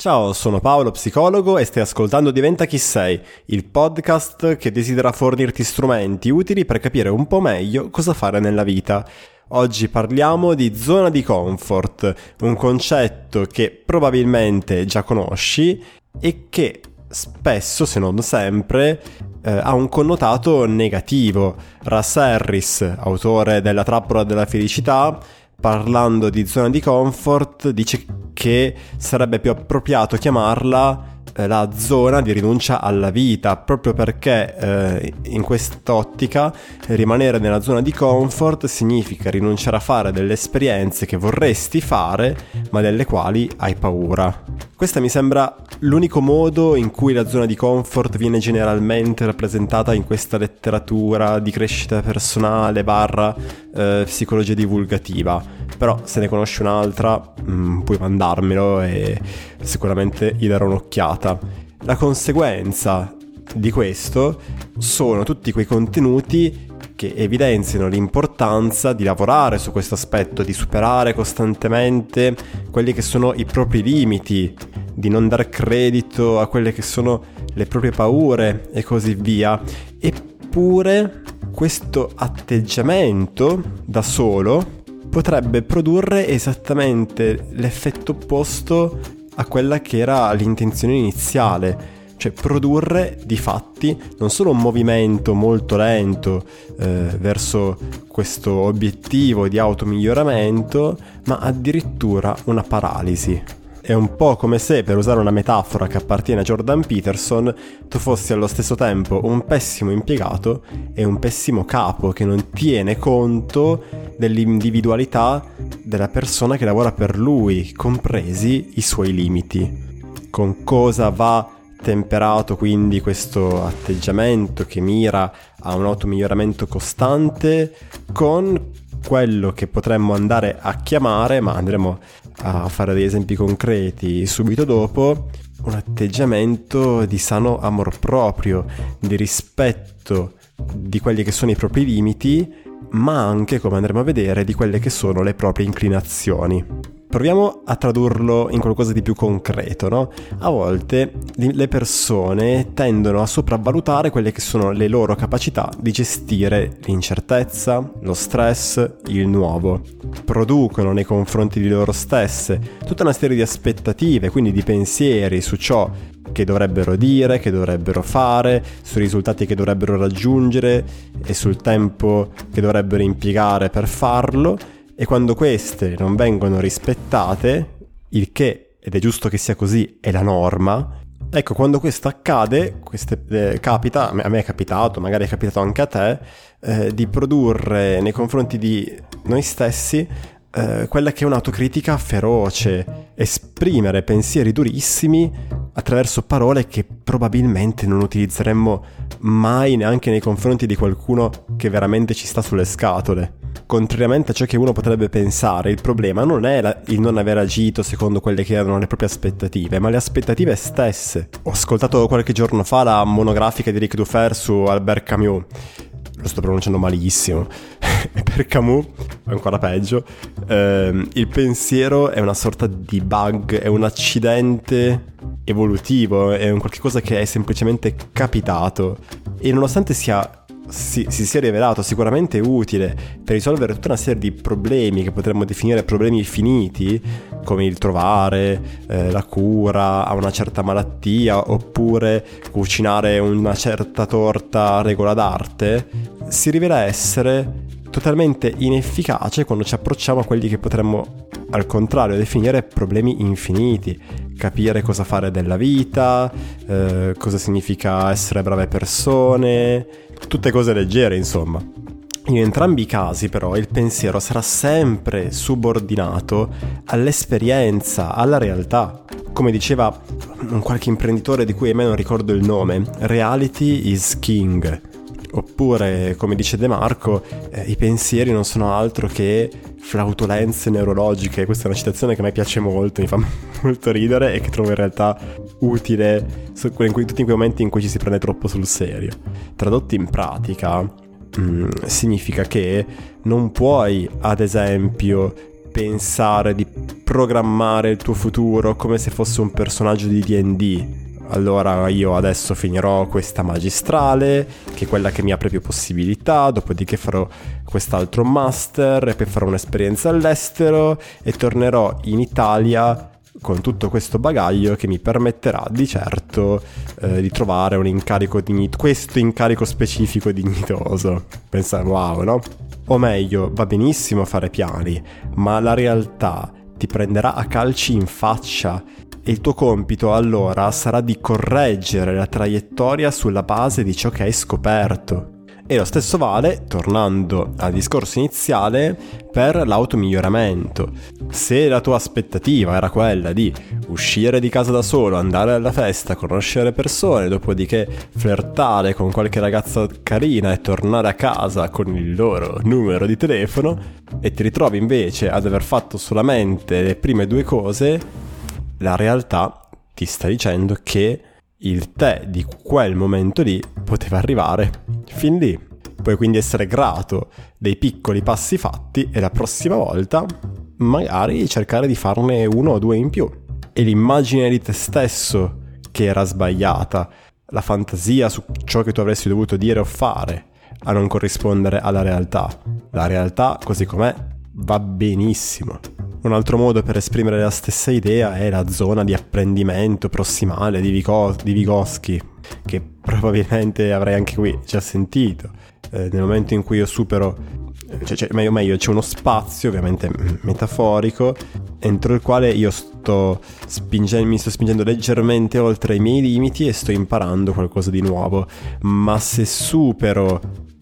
Ciao, sono Paolo, psicologo e stai ascoltando Diventa chi sei, il podcast che desidera fornirti strumenti utili per capire un po' meglio cosa fare nella vita. Oggi parliamo di zona di comfort, un concetto che probabilmente già conosci e che spesso, se non sempre, eh, ha un connotato negativo. Russ Harris, autore della trappola della felicità, parlando di zona di comfort, dice che sarebbe più appropriato chiamarla eh, la zona di rinuncia alla vita, proprio perché eh, in quest'ottica rimanere nella zona di comfort significa rinunciare a fare delle esperienze che vorresti fare, ma delle quali hai paura. Questa mi sembra l'unico modo in cui la zona di comfort viene generalmente rappresentata in questa letteratura di crescita personale barra eh, psicologia divulgativa. Però se ne conosci un'altra mh, mm, puoi mandarmelo e sicuramente gli darò un'occhiata. La conseguenza di questo sono tutti quei contenuti che evidenziano l'importanza di lavorare su questo aspetto, di superare costantemente quelli che sono i propri limiti, di non dar credito a quelle che sono le proprie paure e così via. Eppure questo atteggiamento da solo potrebbe produrre esattamente l'effetto opposto a quella che era l'intenzione iniziale, cioè produrre di fatti non solo un movimento molto lento eh, verso questo obiettivo di automiglioramento, ma addirittura una paralisi. È un po' come se, per usare una metafora che appartiene a Jordan Peterson, tu fossi allo stesso tempo un pessimo impiegato e un pessimo capo che non tiene conto dell'individualità della persona che lavora per lui, compresi i suoi limiti. Con cosa va temperato quindi questo atteggiamento che mira a un automiglioramento costante con quello che potremmo andare a chiamare, ma andremo a fare degli esempi concreti subito dopo, un atteggiamento di sano amor proprio, di rispetto di quelli che sono i propri limiti, ma anche, come andremo a vedere, di quelle che sono le proprie inclinazioni. Proviamo a tradurlo in qualcosa di più concreto, no? A volte le persone tendono a sopravvalutare quelle che sono le loro capacità di gestire l'incertezza, lo stress, il nuovo. Producono nei confronti di loro stesse tutta una serie di aspettative, quindi di pensieri su ciò che dovrebbero dire, che dovrebbero fare, sui risultati che dovrebbero raggiungere e sul tempo che dovrebbero impiegare per farlo e quando queste non vengono rispettate, il che, ed è giusto che sia così, è la norma, ecco, quando questo accade, queste, eh, capita, a me è capitato, magari è capitato anche a te, eh, di produrre nei confronti di noi stessi eh, quella che è un'autocritica feroce, esprimere pensieri durissimi attraverso parole che probabilmente non utilizzeremmo mai neanche nei confronti di qualcuno che veramente ci sta sulle scatole contrariamente a ciò che uno potrebbe pensare, il problema non è la, il non aver agito secondo quelle che erano le proprie aspettative, ma le aspettative stesse. Ho ascoltato qualche giorno fa la monografica di Ric Dufer su Albert Camus. Lo sto pronunciando malissimo. per Camus, ancora peggio, ehm, il pensiero è una sorta di bug, è un accidente evolutivo, è un qualcosa che è semplicemente capitato. E nonostante sia si, si, sia rivelato sicuramente utile per risolvere tutta una serie di problemi che potremmo definire problemi finiti, come il trovare eh, la cura a una certa malattia oppure cucinare una certa torta a regola d'arte, si rivela essere totalmente inefficace quando ci approcciamo a quelli che potremmo al contrario definire problemi infiniti, capire cosa fare della vita, eh, cosa significa essere brave persone, tutte cose leggere insomma. In entrambi i casi però il pensiero sarà sempre subordinato all'esperienza, alla realtà. Come diceva un qualche imprenditore di cui a me non ricordo il nome, reality is king. Oppure, come dice De Marco, eh, i pensieri non sono altro che flautolenze neurologiche. Questa è una citazione che a me piace molto, mi fa molto ridere e che trovo in realtà utile in tutti quei momenti in cui ci si prende troppo sul serio. Tradotto in pratica, mh, mm, significa che non puoi, ad esempio, pensare, di programmare il tuo futuro come se fosse un personaggio di DD. Allora io adesso finirò questa magistrale, che è quella che mi apre più possibilità, dopodiché farò quest'altro master e poi farò un'esperienza all'estero e tornerò in Italia con tutto questo bagaglio che mi permetterà di certo eh, di trovare un incarico dignitoso, questo incarico specifico dignitoso. Pensare, wow, no? O meglio, va benissimo fare piani, ma la realtà ti prenderà a calci in faccia e il tuo compito allora sarà di correggere la traiettoria sulla base di ciò che hai scoperto. E lo stesso vale, tornando al discorso iniziale, per l'automiglioramento. Se la tua aspettativa era quella di uscire di casa da solo, andare alla festa, conoscere persone, dopodiché flirtare con qualche ragazza carina e tornare a casa con il loro numero di telefono, e ti ritrovi invece ad aver fatto solamente le prime due cose, la realtà ti sta dicendo che il te di quel momento lì poteva arrivare fin lì. Puoi quindi essere grato dei piccoli passi fatti e la prossima volta magari cercare di farne uno o due in più. E l'immagine di te stesso che era sbagliata, la fantasia su ciò che tu avresti dovuto dire o fare a non corrispondere alla realtà. La realtà così com'è va benissimo. Un altro modo per esprimere la stessa idea è la zona di apprendimento prossimale di, Vigo- di Vygotsky, che probabilmente avrei anche qui già sentito. Eh, nel momento in cui io supero, cioè, cioè, meglio, meglio, c'è uno spazio ovviamente metaforico entro il quale io sto spingendo, mi sto spingendo leggermente oltre i miei limiti e sto imparando qualcosa di nuovo. Ma se supero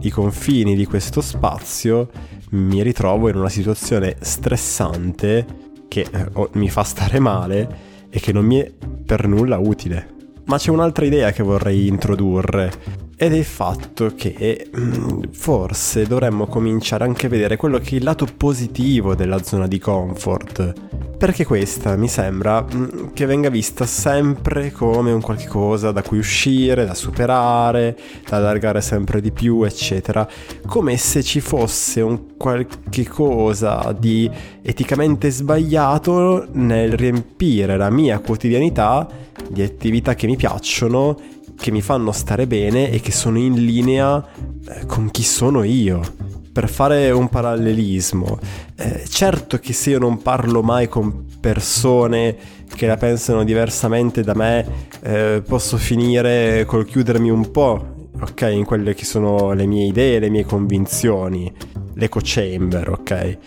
i confini di questo spazio, mi ritrovo in una situazione stressante che eh, mi fa stare male e che non mi è per nulla utile. Ma c'è un'altra idea che vorrei introdurre ed è il fatto che mm, forse dovremmo cominciare anche a vedere quello che è il lato positivo della zona di comfort. Perché questa mi sembra mm, che venga vista sempre come un qualche cosa da cui uscire, da superare, da allargare sempre di più, eccetera. Come se ci fosse un qualche cosa di eticamente sbagliato nel riempire la mia quotidianità di attività che mi piacciono che mi fanno stare bene e che sono in linea eh, con chi sono io. Per fare un parallelismo, eh, certo che se io non parlo mai con persone che la pensano diversamente da me, eh, posso finire col chiudermi un po', ok, in quelle che sono le mie idee, le mie convinzioni, l'eco chamber, ok?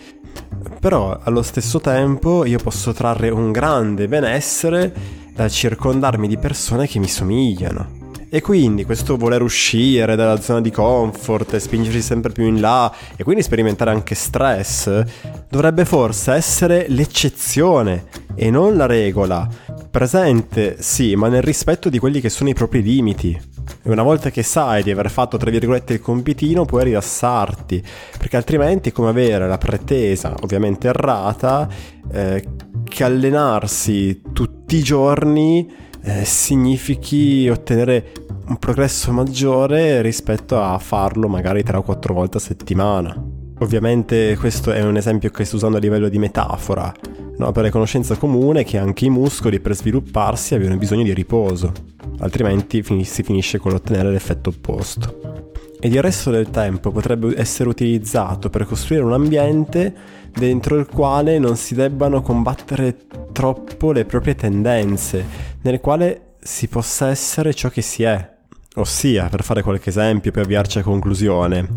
Però allo stesso tempo io posso trarre un grande benessere dal circondarmi di persone che mi somigliano. E quindi questo voler uscire dalla zona di comfort e spingersi sempre più in là e quindi sperimentare anche stress dovrebbe forse essere l'eccezione e non la regola. Presente, sì, ma nel rispetto di quelli che sono i propri limiti. E una volta che sai di aver fatto, tra virgolette, il compitino, puoi rilassarti, perché altrimenti è come avere la pretesa, ovviamente errata, eh, che allenarsi tutti i giorni eh, significhi ottenere un progresso maggiore rispetto a farlo magari 3 o 4 volte a settimana. Ovviamente questo è un esempio che sto usando a livello di metafora, no? per la conoscenza comune che anche i muscoli per svilupparsi avevano bisogno di riposo, altrimenti si finisce con l'ottenere l'effetto opposto. Ed il resto del tempo potrebbe essere utilizzato per costruire un ambiente dentro il quale non si debbano combattere troppo le proprie tendenze, nel quale si possa essere ciò che si è, Ossia, per fare qualche esempio, per avviarci a conclusione,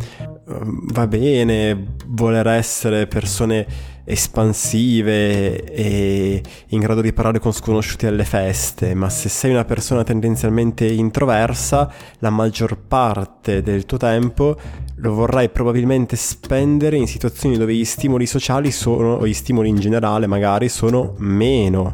ehm, va bene voler essere persone espansive e in grado di parlare con sconosciuti alle feste, ma se sei una persona tendenzialmente introversa, la maggior parte del tuo tempo lo vorrai probabilmente spendere in situazioni dove gli stimoli sociali sono, o gli stimoli in generale magari, sono meno.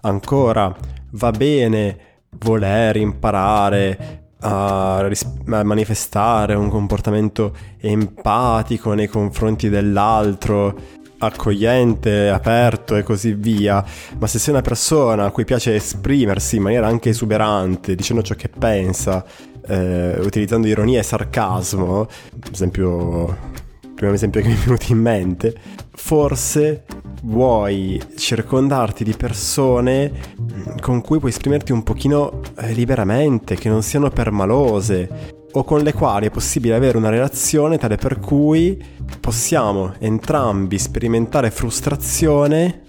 Ancora, va bene voler imparare a, ris- a, manifestare un comportamento empatico nei confronti dell'altro, accogliente, aperto e così via, ma se sei una persona a cui piace esprimersi in maniera anche esuberante, dicendo ciò che pensa, eh, utilizzando ironia e sarcasmo, ad esempio, il primo esempio che mi è venuto in mente, forse vuoi circondarti di persone con cui puoi esprimerti un pochino eh, liberamente, che non siano permalose o con le quali è possibile avere una relazione tale per cui possiamo entrambi sperimentare frustrazione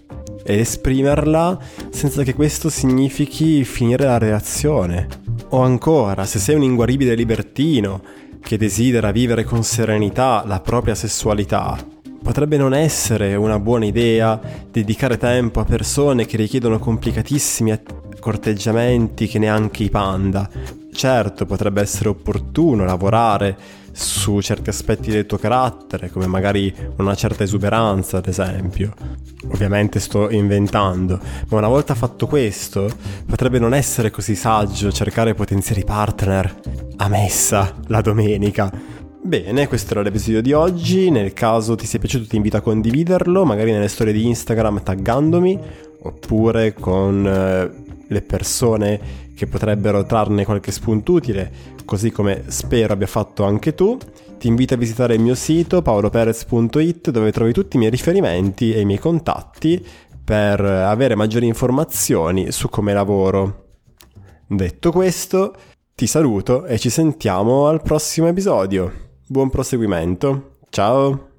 ed esprimerla senza che questo significhi finire la relazione. O ancora, se sei un inguaribile libertino che desidera vivere con serenità la propria sessualità, potrebbe non essere una buona idea dedicare tempo a persone che richiedono complicatissimi corteggiamenti che neanche i panda. Certo, potrebbe essere opportuno lavorare su certi aspetti del tuo carattere, come magari una certa esuberanza, ad esempio. Ovviamente sto inventando, ma una volta fatto questo, potrebbe non essere così saggio cercare potenziali partner a messa la domenica. Bene, questo era l'episodio di oggi, nel caso ti sia piaciuto ti invito a condividerlo, magari nelle storie di Instagram taggandomi, oppure con eh, le persone che potrebbero trarne qualche spunto utile, così come spero abbia fatto anche tu. Ti invito a visitare il mio sito paoloperez.it dove trovi tutti i miei riferimenti e i miei contatti per avere maggiori informazioni su come lavoro. Detto questo, ti saluto e ci sentiamo al prossimo episodio. Buon proseguimento. Ciao!